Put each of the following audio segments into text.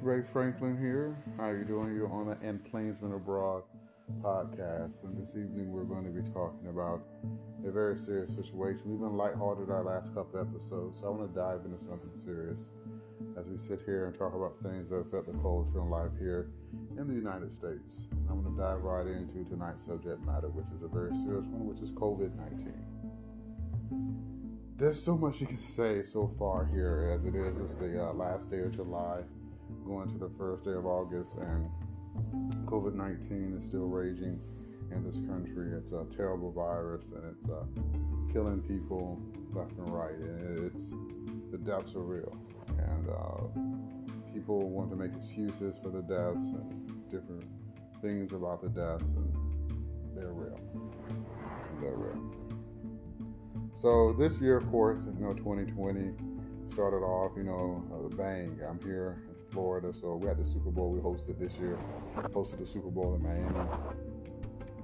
Ray Franklin here. How are you doing? You're on the And Plainsman Abroad podcast, and this evening we're going to be talking about a very serious situation. We've been lighthearted our last couple episodes, so I want to dive into something serious as we sit here and talk about things that affect the culture and life here in the United States. And I'm going to dive right into tonight's subject matter, which is a very serious one, which is COVID 19 there's so much you can say so far here as it is. It's the uh, last day of July, going to the first day of August, and COVID 19 is still raging in this country. It's a terrible virus and it's uh, killing people left and right. And it's the deaths are real, and uh, people want to make excuses for the deaths and different things about the deaths, and they're real. And they're real. So this year, of course, you know, 2020 started off, you know, the bang. I'm here Florida, so we had the Super Bowl we hosted this year. Hosted the Super Bowl in Miami.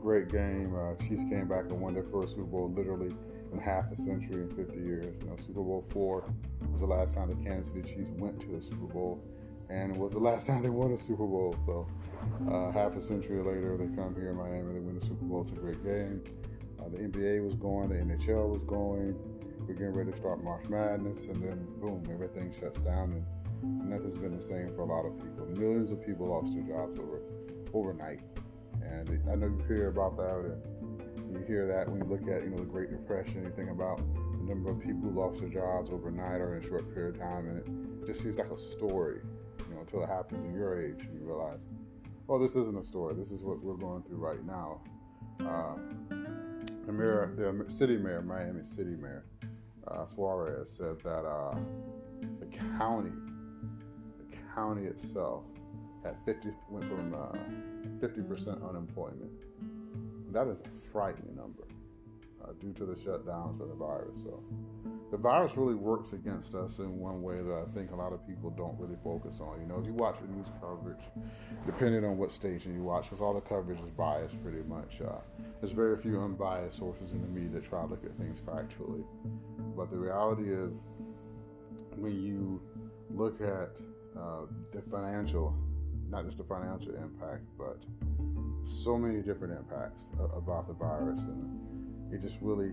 Great game. Uh, Chiefs came back and won their first Super Bowl literally in half a century and 50 years. You know, Super Bowl four was the last time the Kansas City Chiefs went to the Super Bowl, and it was the last time they won a Super Bowl. So uh, half a century later, they come here in Miami, they win the Super Bowl. It's a great game. Uh, the NBA was going, the NHL was going. We're getting ready to start March Madness, and then boom, everything shuts down, and nothing's been the same for a lot of people. Millions of people lost their jobs over overnight, and I know you hear about that, and you hear that when you look at you know the Great Depression. You think about the number of people who lost their jobs overnight or in a short period of time, and it just seems like a story, you know, until it happens in your age, and you realize, well, this isn't a story. This is what we're going through right now. Uh, the mayor, the city mayor, Miami City Mayor uh, Suarez said that uh, the county, county itself, had 50 went from uh, 50% unemployment. That is a frightening number uh, due to the shutdowns of the virus. So the virus really works against us in one way that I think a lot of people don't really focus on. You know, if you watch the news coverage, depending on what station you watch, because all the coverage is biased pretty much. Uh, there's very few unbiased sources in the media that try to look at things factually. But the reality is, when you look at uh, the financial, not just the financial impact, but so many different impacts about the virus and it just really,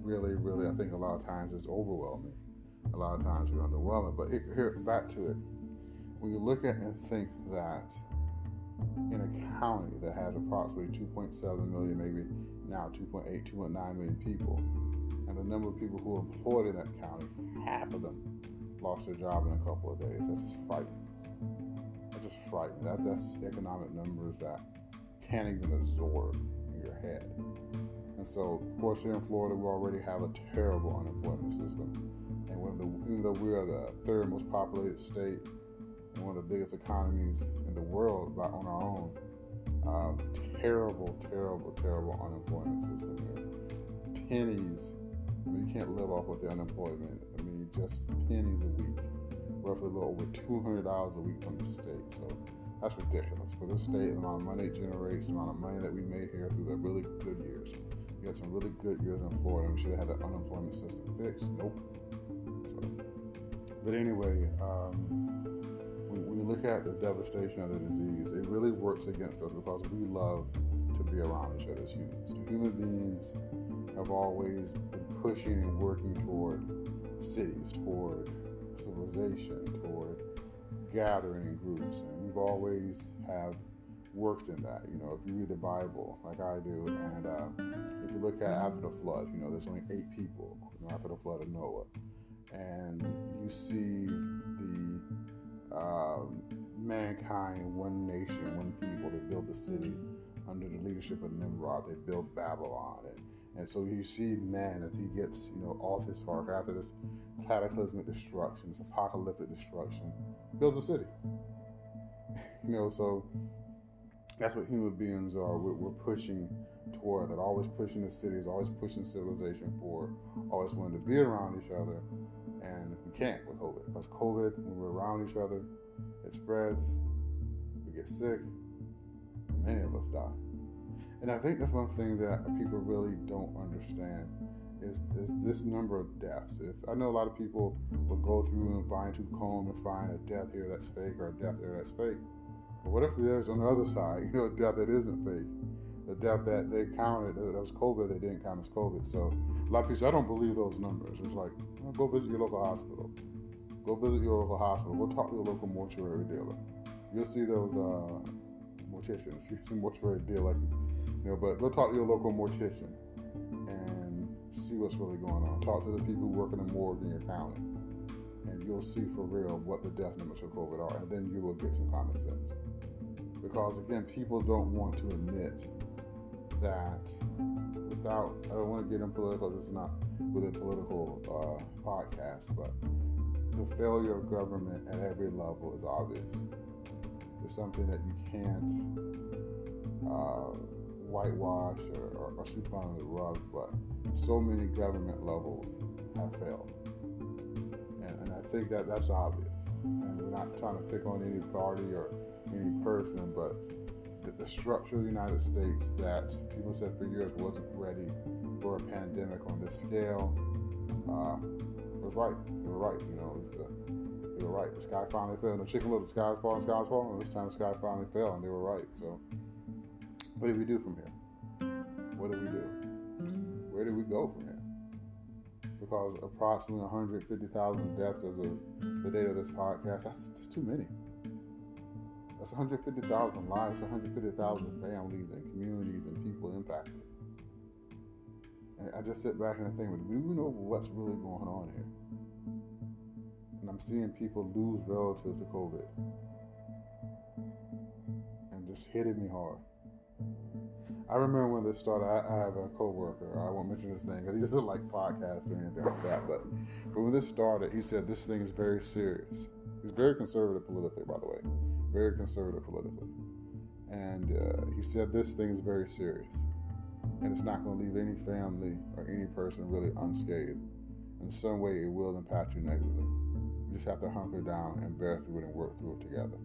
really, really, I think a lot of times it's overwhelming. A lot of times we're underwhelming. But it, here, back to it. When you look at and think that in a county that has approximately 2.7 million, maybe now 2.8, 2.9 million people, and the number of people who are employed in that county, half of them lost their job in a couple of days. That's just frightening. That's just frightening. That, that's economic numbers that can't even absorb in your head. And so, of course, here in Florida, we already have a terrible unemployment system. And when the, even though we are the third most populated state and one of the biggest economies in the world by, on our own, um, terrible, terrible, terrible unemployment system here. Pennies. I mean, you can't live off with the unemployment. Just pennies a week. Roughly a little over $200 a week from the state. So that's ridiculous. For this state, the amount of money it generates, the amount of money that we made here through the really good years. We had some really good years in Florida. We should have had the unemployment system fixed. Nope. So, but anyway, um, when, you look at the devastation of the disease, it really works against us because we love to be around each other as humans. Human beings have always been pushing and working toward cities, toward civilization, toward gathering in groups, and we've always have worked in that. You know, if you read the Bible like I do, and uh, if you look at after the flood, you know, there's only eight people after the flood of Noah, and you see the um, mankind, one nation, one people. They build the city under the leadership of Nimrod. They built Babylon, and, and so you see man as he gets, you know, off his ark after this cataclysmic destruction, this apocalyptic destruction, builds a city. you know, so that's what human beings are. We're, we're, pushing toward that, always pushing the cities, always pushing civilization forward, always wanting to be around each other. And we can't with COVID because COVID, when we're around each other, it spreads, we get sick, and many of us die. And I think that's one thing that people really don't understand is, is this number of deaths. If I know a lot of people will go through and find tooth comb and find a death here that's fake or a death there that's fake. But what if there's on the other side, you know, a death that isn't fake? The death that they counted that was COVID, they didn't count as COVID. So a lot of people, I don't believe those numbers. It's like, well, go visit your local hospital. Go visit your local hospital. Go talk to your local mortuary dealer. You'll see those uh, morticians, mortuary dealers, know. But go talk to your local mortician and see what's really going on. Talk to the people working in the morgue in your county, and you'll see for real what the death numbers for COVID are, and then you will get some common sense. Because again, people don't want to admit that without, I don't want to get in political, this is not really a political uh, podcast, but the failure of government at every level is obvious. It's something that you can't uh, whitewash or, or, or sweep under the rug, but so many government levels have failed. And, and I think that that's obvious. And we're not trying to pick on any party or any person, but the, the structure of the United States that people said for years wasn't ready for a pandemic on this scale uh, was right. They were right. You know, the, they were right. The sky finally fell. The chicken little, sky's falling, sky's falling. And this time the sky finally fell, and they were right. So, what do we do from here? What do we do? Where do we go from here? Because approximately 150,000 deaths as of the date of this podcast, that's, that's too many. That's 150,000 lives, 150,000 families and communities and people impacted. And I just sit back and I think, do we know what's really going on here? And I'm seeing people lose relatives to COVID. And just hitting me hard. I remember when this started, I, I have a coworker, I won't mention his name because he doesn't like podcasts or anything like that, but, when this started, he said this thing is very serious. He's very conservative politically, by the way very conservative politically. And uh, he said this thing is very serious. And it's not going to leave any family or any person really unscathed. In some way, it will impact you negatively. You just have to hunker down and bear through it and work through it together.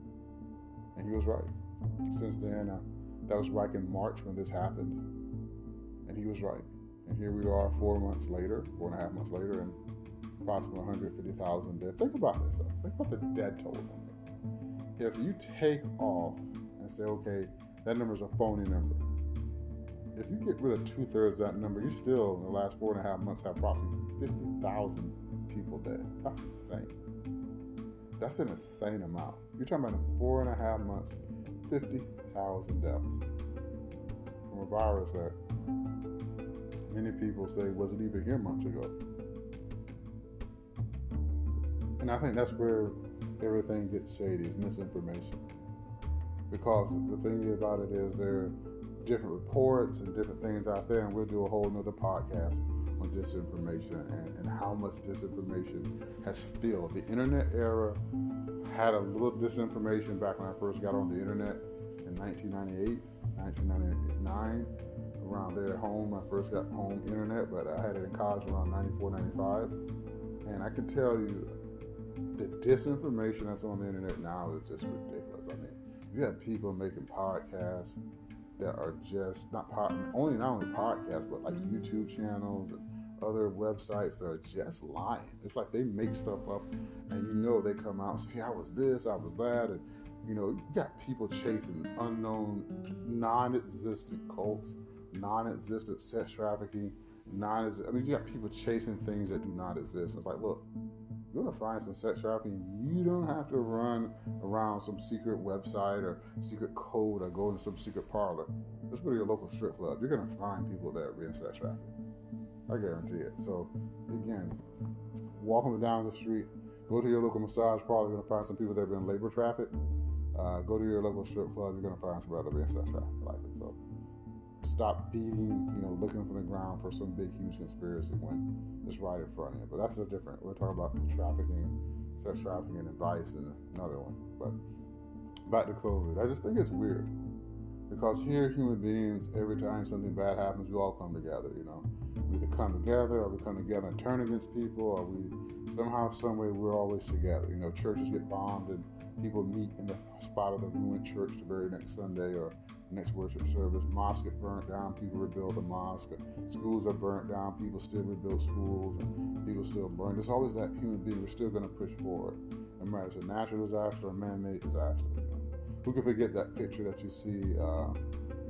And he was right. Since then, uh, that was back in March when this happened. And he was right. And here we are four months later, four and a half months later, and approximately 150,000 dead. Think about this. Though. Think about the dead toll if you take off and say, okay, that number is a phony number, if you get rid of two thirds of that number, you still, in the last four and a half months, have approximately 50,000 people dead. That's insane. That's an insane amount. You're talking about in four and a half months, 50,000 deaths from a virus that many people say wasn't even here months ago. And I think that's where everything gets shady. It's misinformation. Because the thing about it is there are different reports and different things out there, and we'll do a whole nother podcast on disinformation and, and how much disinformation has filled. The internet era had a little disinformation back when I first got on the internet in 1998, 1999 around there at home. I first got home internet, but I had it in college around 94, 95. And I can tell you, the disinformation that's on the internet now is just ridiculous. I mean, you have people making podcasts that are just not pod, only not only podcasts, but like YouTube channels and other websites that are just lying. It's like they make stuff up, and you know they come out and say, "Hey, I was this, I was that," and you know you got people chasing unknown, non-existent cults, non-existent sex trafficking, non existent. I mean, you got people chasing things that do not exist. It's like, look, you're gonna find some sex trafficking. You don't have to run around some secret website or secret code or go in some secret parlor. Just go to your local strip club. You're gonna find people that are being sex trafficked. I guarantee it. So again, walking down the street, go to your local massage parlor. You're gonna find some people that are being labor trafficked. Uh, go to your local strip club. You're gonna find some other being sex like likely. So stop beating, you know, looking from the ground for some big, huge conspiracy when it's right in front of you. But that's a different. We're talking about trafficking, sex trafficking, and vice, and another one. But back to COVID, I just think it's weird because here, human beings, every time something bad happens, we all come together. You know, we either come together, or we come together and turn against people, or we somehow, some way, we're always together. You know, churches get bombed and people meet in the spot of the ruined church the very next Sunday, or next worship service. Mosque get burnt down, people rebuild the mosque. Schools are burnt down, people still rebuild schools, and people still burn. There's always that human being. We're still going to push forward, no matter it's a natural disaster or a man-made disaster. Who can forget that picture that you see uh,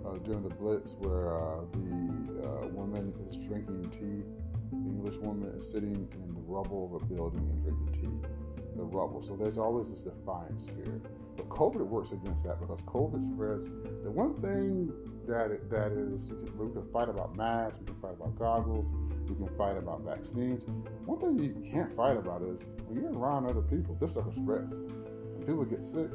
uh, during the Blitz, where uh, the uh, woman is drinking tea? The English woman is sitting in the rubble of a building and drinking tea. The rubble. So there's always this defiant spirit. But COVID works against that because COVID spreads. The one thing that it, that is, can, we can fight about masks, we can fight about goggles, we can fight about vaccines. One thing you can't fight about is when you're around other people, this stuff spreads. And people get sick,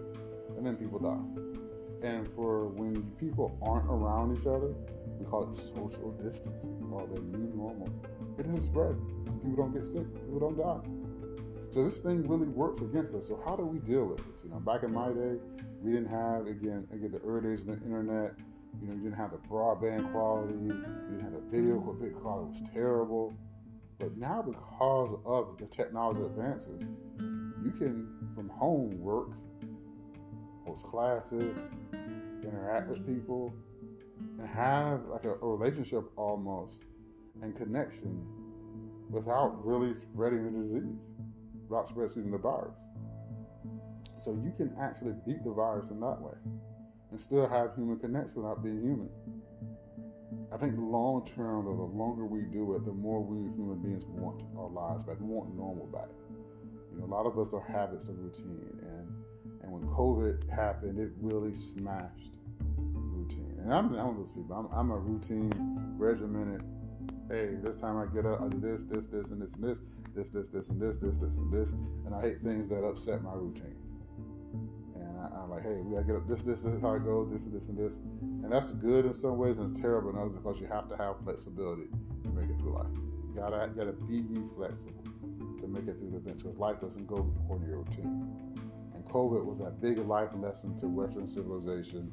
and then people die. And for when people aren't around each other, we call it social distancing or the new normal. It doesn't spread. People don't get sick. People don't die. So this thing really works against us. So how do we deal with it? You know, back in my day, we didn't have again again the early days of the internet. You know, you didn't have the broadband quality. You didn't have the video video It was terrible. But now, because of the technology advances, you can from home work, host classes, interact with people, and have like a, a relationship almost and connection without really spreading the disease without spreading the virus. So you can actually beat the virus in that way and still have human connection without being human. I think long term, though, the longer we do it, the more we human beings want our lives back. We want normal back. You know, a lot of us are habits of routine, and and when COVID happened, it really smashed routine. And I'm, I'm one of those people. I'm, I'm a routine, regimented. Hey, this time I get up, I do this, this, this, and this, and this this, this, this, and this, this, this, and this, and I hate things that upset my routine. And I, am like, hey, we gotta get up. This, this, this is how it goes. This, this, and this, and that's good in some ways, and it's terrible in others because you have to have flexibility to make it through life. You gotta, you gotta be flexible to make it through the event because life doesn't go according to your routine. And COVID was that big life lesson to Western civilization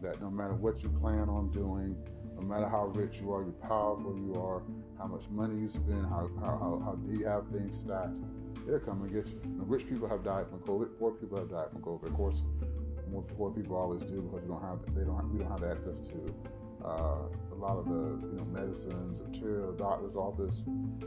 that no matter what you plan on doing, no matter how rich you are, how powerful you are, how much money you spend, how, how, how, how do you have things stacked, it'll come and get you. Rich people have died from COVID. Poor people have died from COVID. Of course, more poor people always do because we don't have they don't we don't have access to uh, lot of the you know medicines, material, doctor's office.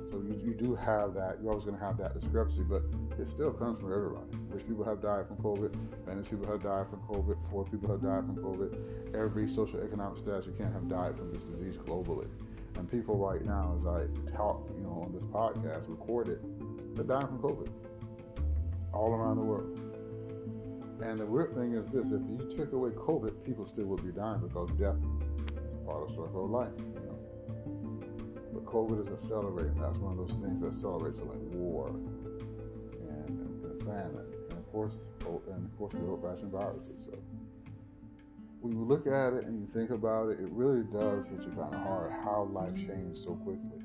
So you, you do have that. You're always going to have that discrepancy, but it still comes from everybody. Rich people have died from COVID. Famous people have died from COVID. Poor people have died from COVID. Every social economic status you can't have died from this disease globally. And people right now, as I talk, you know, on this podcast, record it, they're dying from COVID all around the world. And the weird thing is this: if you took away COVID, people still would be dying because death part of the circle of life. You know? But COVID is accelerating. That's one of those things that accelerates, like war and, and famine, and of course, and of course, the old-fashioned viruses. So uh, when you look at it and you think about it, it really does hit you kind of hard how life changed so quickly.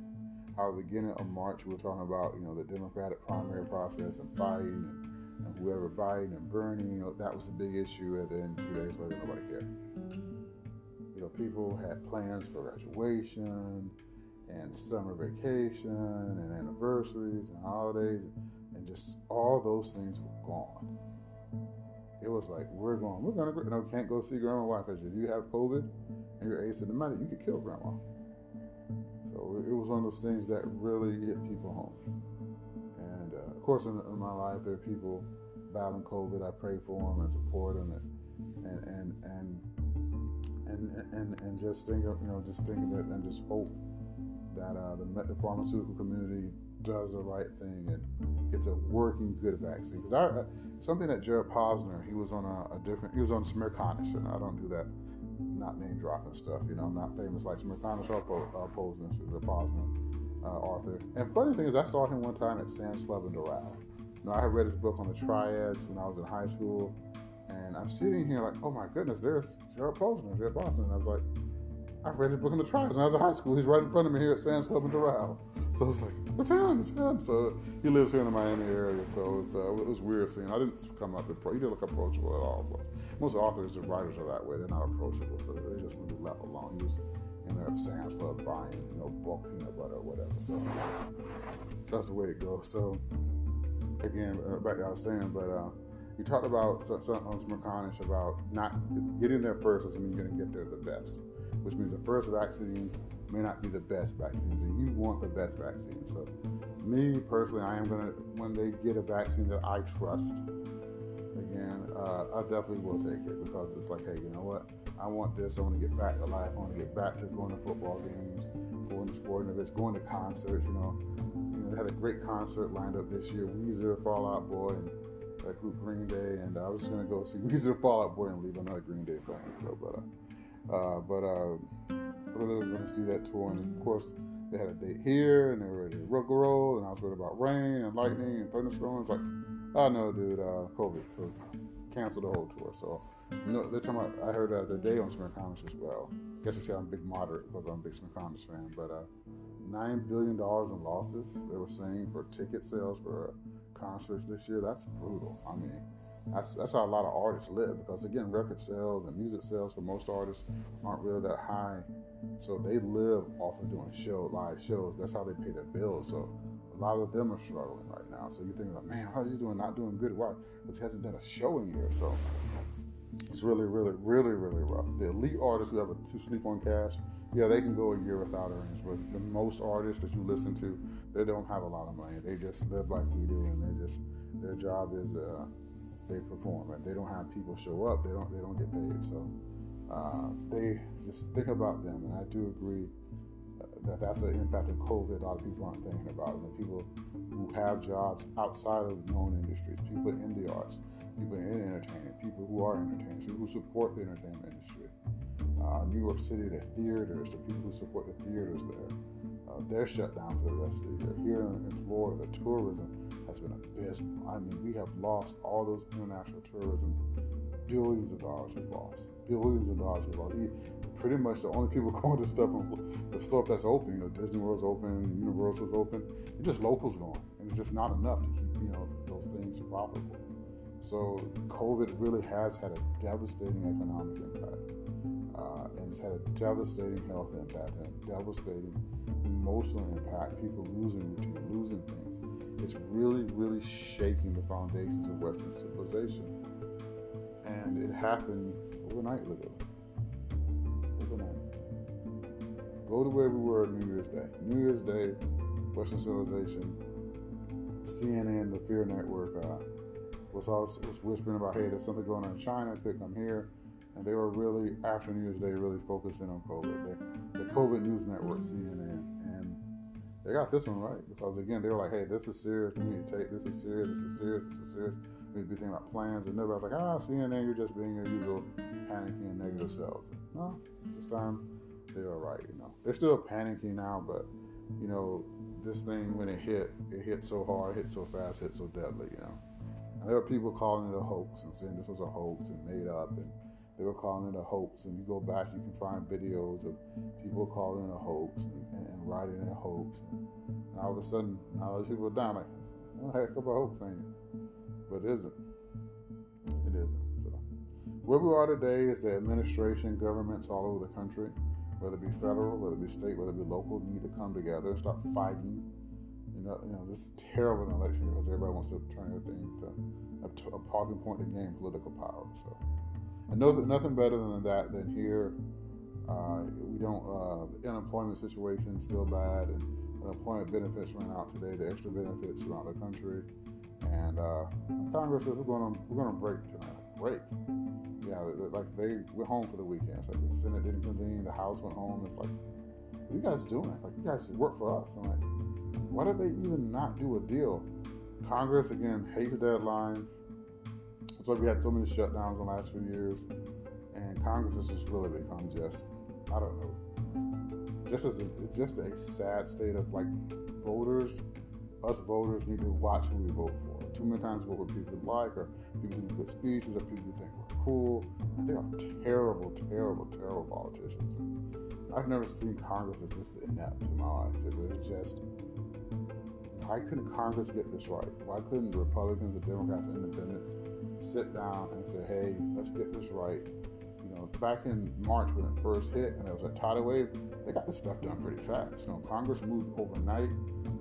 How the beginning of March we were talking about, you know, the Democratic primary process and fighting and, and whoever Biden and Bernie, you know, that was the big issue. And then two days later, nobody cared. You know, people had plans for graduation and summer vacation and anniversaries and holidays, and just all those things were gone it was like we're going, we're gonna, you know, can't go see grandma. Why? Because if you have COVID and you're asymptomatic, you could kill grandma. So it was one of those things that really hit people home. And uh, of course, in, in, my life, there are people battling COVID. I pray for them and support them, and and and and and, and, and just think of you know just think of it and just hope that uh, the, the pharmaceutical community does the right thing and gets a working good vaccine. Because I, uh, something that Gerald Posner, he was on a, a different, he was on Smerconish, and I don't do that, not name dropping stuff. You know, I'm not famous like Smerconish or uh, Posner, Gerald Posner, uh, author. And funny thing is, I saw him one time at Sam's Club in Doral. You know, I had read his book on the triads when I was in high school, and I'm sitting here like, oh my goodness, there's Gerald Posner, Gerald Posner, and I was like I've read his book in the triads when I was in high school. He's right in front of me here at Sam's Club in Doral. So I was like, it's him, it's him. So he lives here in the Miami area. So it's, uh, it was weird seeing. I didn't come up, with he didn't look approachable at all. Most authors and writers are that way. They're not approachable. So they just really left alone. He was in there at Sam's Club buying, you know, bulk peanut butter or whatever. So that's the way it goes. So again, uh, back to what I was saying, but uh, you talked about something on Smerconish about not getting there first doesn't mean you're going to get there the best, which means the first vaccines may not be the best vaccines, and you want the best vaccine. So, me personally, I am going to when they get a vaccine that I trust. Again, uh, I definitely will take it because it's like, hey, you know what? I want this. I want to get back to life. I want to get back to going to football games, going to sporting events, going to concerts. You know, you know, they had a great concert lined up this year. Weezer, Fall Out Boy, and that group Green Day. And I was just gonna go see Weezer, Fall Out Boy, and leave another Green Day fan. So, but, uh, uh, but uh, I really to see that tour. And of course, they had a date here, and they were ready to rock and roll. And I was worried about rain and lightning and thunderstorms. Like, oh no, dude, uh, COVID. So cancel the whole tour. So you know, they're talking about. I heard uh, the day on Smerconish as well. I guess you say I'm a big moderate because I'm a big Smerconish fan. But uh, nine billion dollars in losses. They were saying for ticket sales for concerts this year. That's brutal. I mean, that's that's how a lot of artists live because again, record sales and music sales for most artists aren't really that high. So they live off of doing show live shows. That's how they pay their bills. So a lot of them are struggling right now. So you think like, man, how is he doing? Not doing good? Why? Because he hasn't done a show in years. So it's really, really, really, really rough. The elite artists who have a, sleep on cash, yeah, they can go a year without earnings. But the most artists that you listen to, they don't have a lot of money. They just live like we do, and they just their job is uh, they perform, and they don't have people show up. They don't they don't get paid. So uh, they just think about them, and I do agree uh, that that's an impact of COVID. A lot of people aren't thinking about it. The people who have jobs outside of known industries, people in the arts, people in entertainment, people who are entertainers, people who support the entertainment industry. Uh, New York City, the theaters, the people who support the theaters there, uh, they're shut down for the rest of the year. Here in, in Florida, tourism has been abysmal. I mean, we have lost all those international tourism, billions of dollars we've lost, billions of dollars we've lost. Pretty much the only people going to stuff, the stuff that's open, you know, Disney World's open, Universal's open, it's just locals going, and it's just not enough to keep, you know, those things profitable. So COVID really has had a devastating economic impact. Uh, and it's had a devastating health impact and a devastating emotional impact. People losing routine, losing things. It's really, really shaking the foundations of Western civilization. And it happened overnight, literally. Overnight. Go to where we were New Year's Day. New Year's Day, Western civilization, CNN, the Fear Network, uh, was always was whispering about, hey, there's something going on in China, could come here. And they were really, after New Year's Day, really focusing on COVID. The, the COVID News Network, CNN. And they got this one right because, again, they were like, hey, this is serious. We need to take this is serious. This is serious. This is serious. We need to be thinking about plans. And everybody's like, ah, CNN, you're just being your usual panicking and negative selves. No, this time they were right, you know. They're still panicking now, but, you know, this thing, when it hit, it hit so hard, hit so fast, hit so deadly, you know. And there were people calling it a hoax and saying this was a hoax and made up, and they were calling it a hoax. And you go back, you can find videos of people calling it a hoax and, and, and writing it a hoax. And all of a sudden, now those people are down like, oh, heck of a hoax, ain't it? But it isn't. It isn't. So, where we are today is the administration, governments all over the country, whether it be federal, whether it be state, whether it be local, need to come together and start fighting you know, you know, this is terrible in election because everybody wants to turn everything to a, a talking point to gain political power. So, I know that nothing better than that than here. Uh, we don't. Uh, the unemployment situation is still bad, and unemployment benefits ran out today. The extra benefits around the country, and uh, Congress said we're going on. We're going to break tonight. Break. Yeah, like they went home for the weekend. It's like the Senate didn't convene, the House went home. It's like, what are you guys doing? Like you guys work for us. I'm like, why did they even not do a deal? Congress, again, hates deadlines. That's why we had so many shutdowns in the last few years. And Congress has just really become just, I don't know, just as a, it's just a sad state of like voters, us voters need to watch who we vote for. Too many times vote for people we like or people who do good speeches or people who think we're cool. And they are terrible, terrible, terrible politicians. I've never seen Congress as just inept in my life. It was just why couldn't Congress get this right? Why couldn't Republicans, the Democrats, independents sit down and say, hey, let's get this right? You know, back in March when it first hit and there was a tidal wave, they got this stuff done pretty fast. You know, Congress moved overnight,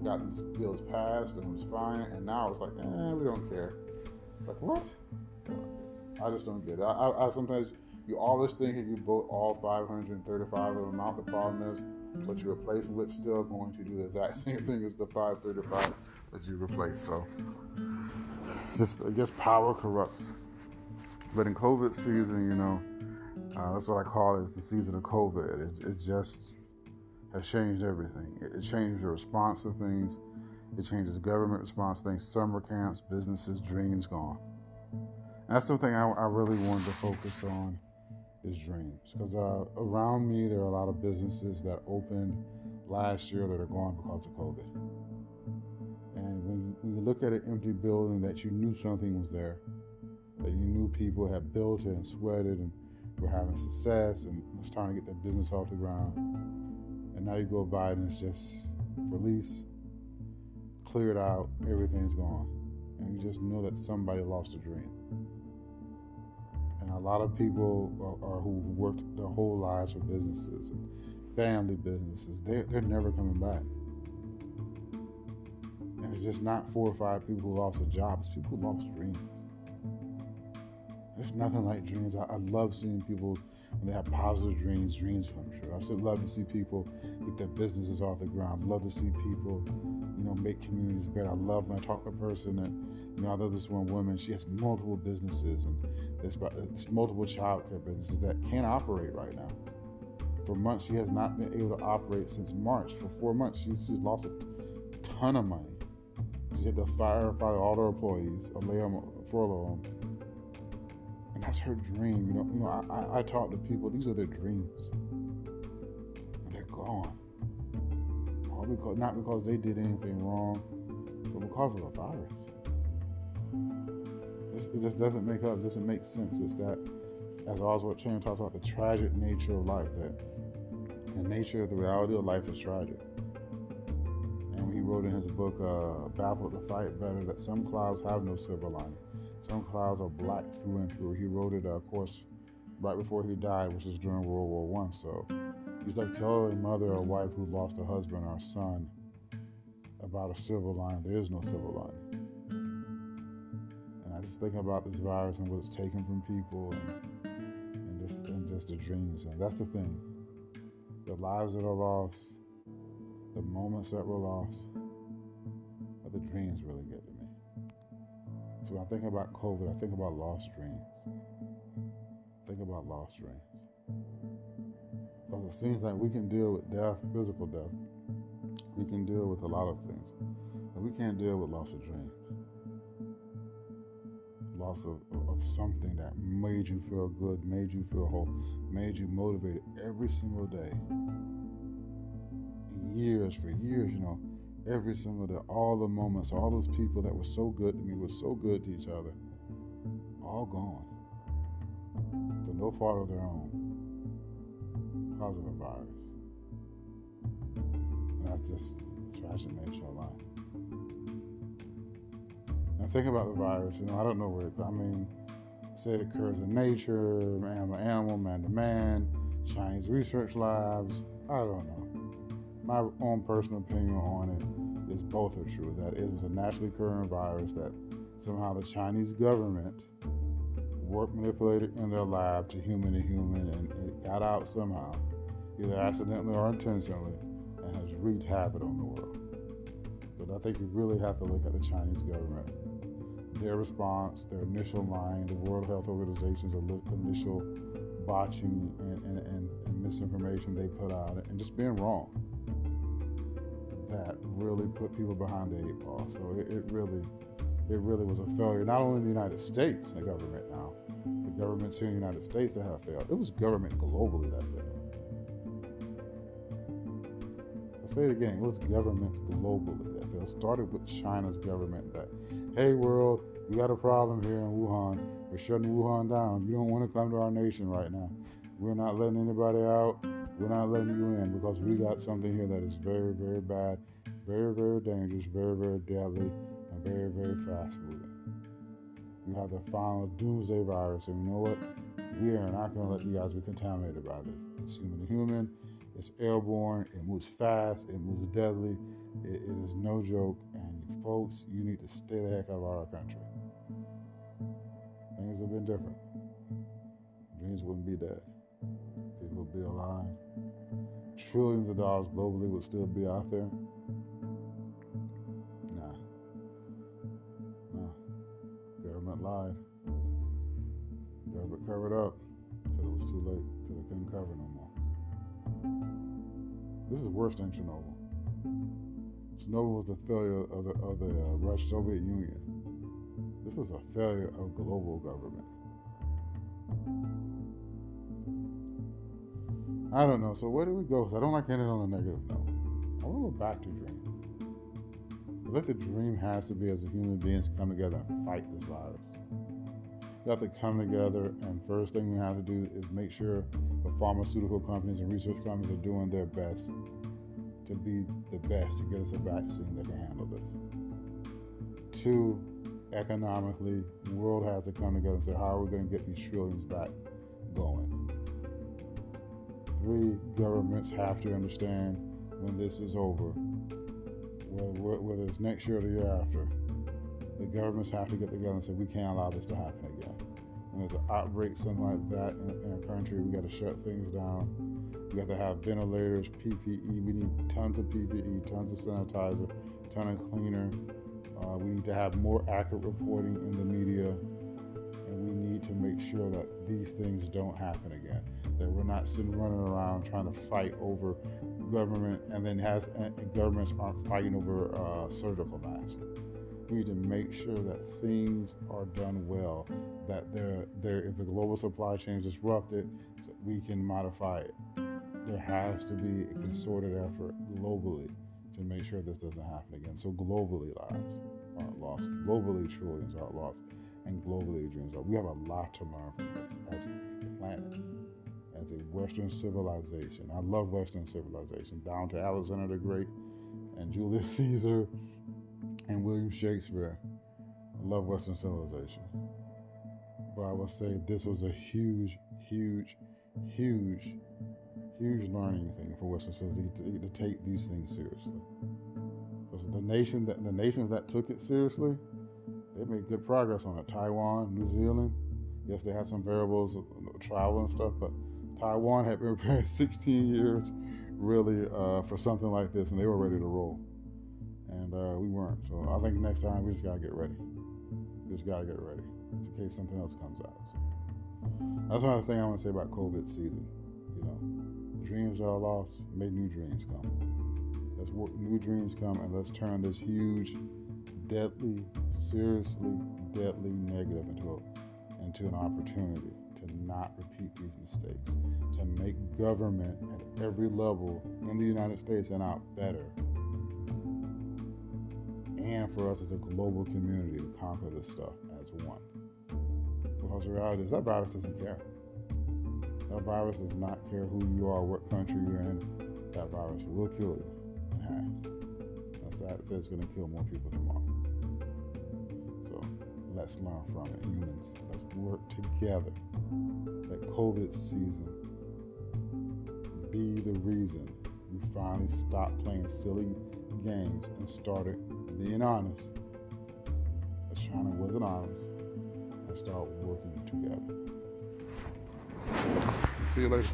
got these bills passed, and it was fine. And now it's like, eh, we don't care. It's like, what? I just don't get it. I, I, I sometimes you always think if you vote all 535 of them out, the problem is what you replace with still going to do the exact same thing as the 535 that you replace. So just I guess power corrupts. But in COVID season, you know, uh, that's what I call it. It's the season of COVID. It, it just has changed everything. It, it changed the response to things. It changes government response things. Summer camps, businesses, dreams gone. And that's something I, I really wanted to focus on is dreams. Because uh, around me, there are a lot of businesses that opened last year that are gone because of COVID. And when you, look at an empty building that you knew something was there, that you knew people had built it and sweated and were having success and was trying to get their business off the ground. And now you go by it and it's just for lease, cleared out, everything's gone. And you just know that somebody lost a dream. And a lot of people are, who worked their whole lives for businesses and family businesses, they're, they're never coming back. And it's just not four or five people who lost their jobs, people who lost dreams. There's nothing like dreams. I, I, love seeing people when they have positive dreams, dreams come true. I still love to see people get their businesses off the ground. love to see people, you know, make communities better. I love when I talk to a person that, you know, I this one woman. She has multiple businesses and there's, there's multiple childcare businesses that can't operate right now. For months, she has not been able to operate since March. For four months, she's, she's lost a ton of money. She had to fire probably all her employees, or lay them, furlough them and that's her dream. You know, you know. I, I, I talk to people; these are their dreams, and they're gone. All because not because they did anything wrong, but because of a virus. It just doesn't make up. Doesn't make sense. It's that, as Oswald Chambers talks about, the tragic nature of life. That the nature of the reality of life is tragic. And he wrote in his book, uh, "Baffled to Fight Better," that some clouds have no silver lining. Some clouds are black through and through. He wrote it, uh, of course, right before he died, which was during World War One. So he's like telling a mother or wife who lost a husband or a son about a silver line. There is no silver line. I just think about this virus and what it's taken from people and, and just and just the dreams. And that's the thing. The lives that are lost, the moments that were lost, but the dreams really get to me. So when I think about COVID, I think about lost dreams. Think about lost dreams. Because it seems like we can deal with death, physical death. We can deal with a lot of things. But we can't deal with loss of dreams. Loss of, of something that made you feel good, made you feel whole, made you motivated every single day. Years, for years, you know, every single day, all the moments, all those people that were so good to me, were so good to each other, all gone for no fault of their own because of a virus. And that's just tragic nature of life. And think about the virus, you know, I don't know where it I mean, say it occurs in nature, man to animal, man to man, Chinese research labs, I don't know my own personal opinion on it is both are true. That it was a naturally occurring virus that somehow the Chinese government worked manipulated in their lab to human to human and it got out somehow, either accidentally or intentionally, and has wreaked havoc on the world. But I think you really have to look at the Chinese government. Their response, their initial line, the World Health Organization's initial botching and, and, and, and misinformation they put out, and just being wrong that really put people behind the eight ball. So it, it really, it really was a failure. Not only the United States, the government now, the governments here in the United States that have failed. It was government globally that failed. I'll say it again. It was government globally It started with China's government that, hey world, we got a problem here in Wuhan. We're shutting Wuhan down. You don't want to come to our nation right now. We're not letting anybody out. We're not letting you in because we got something here that is very, very bad, very, very dangerous, very, very deadly, and very, very fast moving. We have the final doomsday virus, and you know what? We are not going to let you guys be contaminated by this. It's human to human, it's airborne, it moves fast, it moves deadly. It, it is no joke, and folks, you need to stay the heck out of our country. things have been different. Dreams wouldn't be dead. People would be alive. Trillions of dollars globally would still be out there. Nah. Nah. Government lied. Government covered up. Said it was too late. Said they couldn't cover no more. This is worse than Chernobyl. Chernobyl was a failure of the, of the uh, Russian Soviet Union. This was a failure of global government. I don't know. So where do we go? I don't like ending on a negative note. I want to go back to dream. I think the dream has to be as a human beings come together and fight this virus. We have to come together, and first thing we have to do is make sure the pharmaceutical companies and research companies are doing their best to be the best to get us a vaccine that can handle this. Two, economically, the world has to come together and say, how are we going to get these trillions back going? Three, governments have to understand when this is over, whether it's next year or the year after, the governments have to get together and say, we can't allow this to happen again. When there's an outbreak, something like that in, a country, we got to shut things down. We have to have ventilators, PPE. We need tons of PPE, tons of sanitizer, ton of cleaner. Uh, we need to have more accurate reporting in the media, and we need to make sure that these things don't happen again that we're not sitting running around trying to fight over government and then has and governments aren't fighting over uh, surgical masks. We need to make sure that things are done well, that if the global supply chain is disrupted, we can modify it. There has to be a concerted effort globally to make sure this doesn't happen again. So globally, lives aren't lost. Globally, trillions aren't lost, and globally, dreams are. We have a lot to learn from this as a planet as a Western civilization. I love Western civilization, down to Alexander the Great and Julius Caesar and William Shakespeare. I love Western civilization. But I will say this was a huge, huge, huge, huge learning thing for Western civilization to, to take these things seriously. Because the nation that the nations that took it seriously, they made good progress on it. Taiwan, New Zealand, yes, they had some variables of travel and stuff, but Taiwan had been preparing 16 years really uh, for something like this, and they were ready to roll. And uh, we weren't. So I think next time we just got to get ready. We just got to get ready in case something else comes out. So that's another thing I want to say about COVID season. You know, dreams are lost, may new dreams come. Let's work new dreams come, and let's turn this huge, deadly, seriously deadly negative into a, into an opportunity to not repeat these mistakes, to make government at every level in the United States and out better, and for us as a global community to conquer this stuff as one. Because the reality is that virus doesn't care. That virus does not care who you are, what country you're in. That virus will kill you and has. That's that it says it's going to kill more people tomorrow. So let's learn from it, humans. Let's work together that COVID season be the reason we finally stopped playing silly games and started being honest, China wasn't honest, and start working together. See you later.